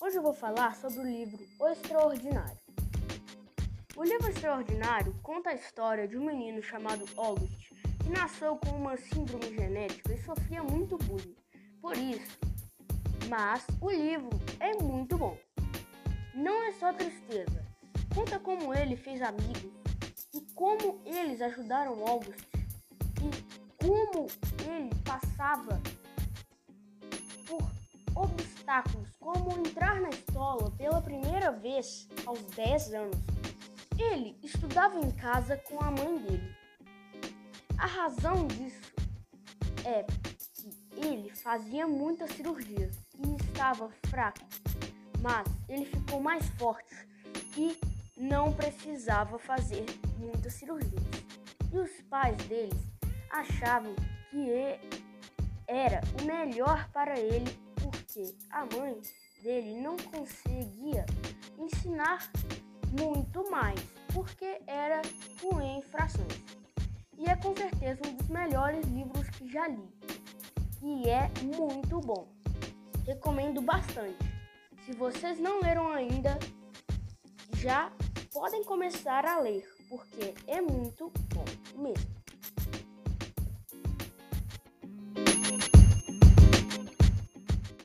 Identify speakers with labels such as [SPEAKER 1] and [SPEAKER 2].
[SPEAKER 1] Hoje eu vou falar sobre o livro O Extraordinário. O livro Extraordinário conta a história de um menino chamado August que nasceu com uma síndrome genética e sofria muito bullying. Por isso, mas o livro é muito bom. Não é só tristeza. Conta como ele fez amigos e como eles ajudaram August e como ele passava por obstáculos como entrar na escola pela primeira vez aos 10 anos. Ele estudava em casa com a mãe dele. A razão disso é que ele fazia muitas cirurgias e estava fraco, mas ele ficou mais forte e não precisava fazer muitas cirurgias. E os pais deles achavam que era o melhor para ele porque a mãe dele não conseguia ensinar muito mais, porque era ruim em frações. E é com certeza um dos melhores livros que já li. E é muito bom. Recomendo bastante. Se vocês não leram ainda, já podem começar a ler, porque é muito bom mesmo.